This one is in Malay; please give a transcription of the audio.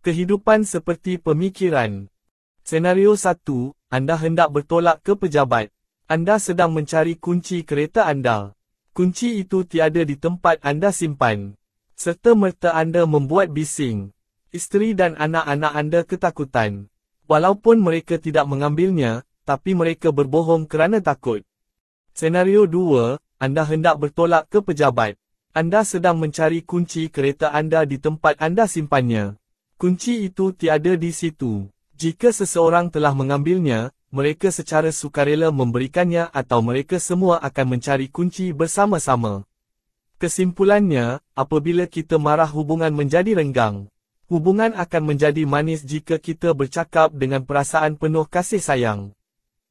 Kehidupan seperti pemikiran. Senario 1, anda hendak bertolak ke pejabat. Anda sedang mencari kunci kereta anda. Kunci itu tiada di tempat anda simpan. Serta merta anda membuat bising. Isteri dan anak-anak anda ketakutan. Walaupun mereka tidak mengambilnya, tapi mereka berbohong kerana takut. Senario 2, anda hendak bertolak ke pejabat. Anda sedang mencari kunci kereta anda di tempat anda simpannya. Kunci itu tiada di situ. Jika seseorang telah mengambilnya, mereka secara sukarela memberikannya atau mereka semua akan mencari kunci bersama-sama. Kesimpulannya, apabila kita marah hubungan menjadi renggang. Hubungan akan menjadi manis jika kita bercakap dengan perasaan penuh kasih sayang.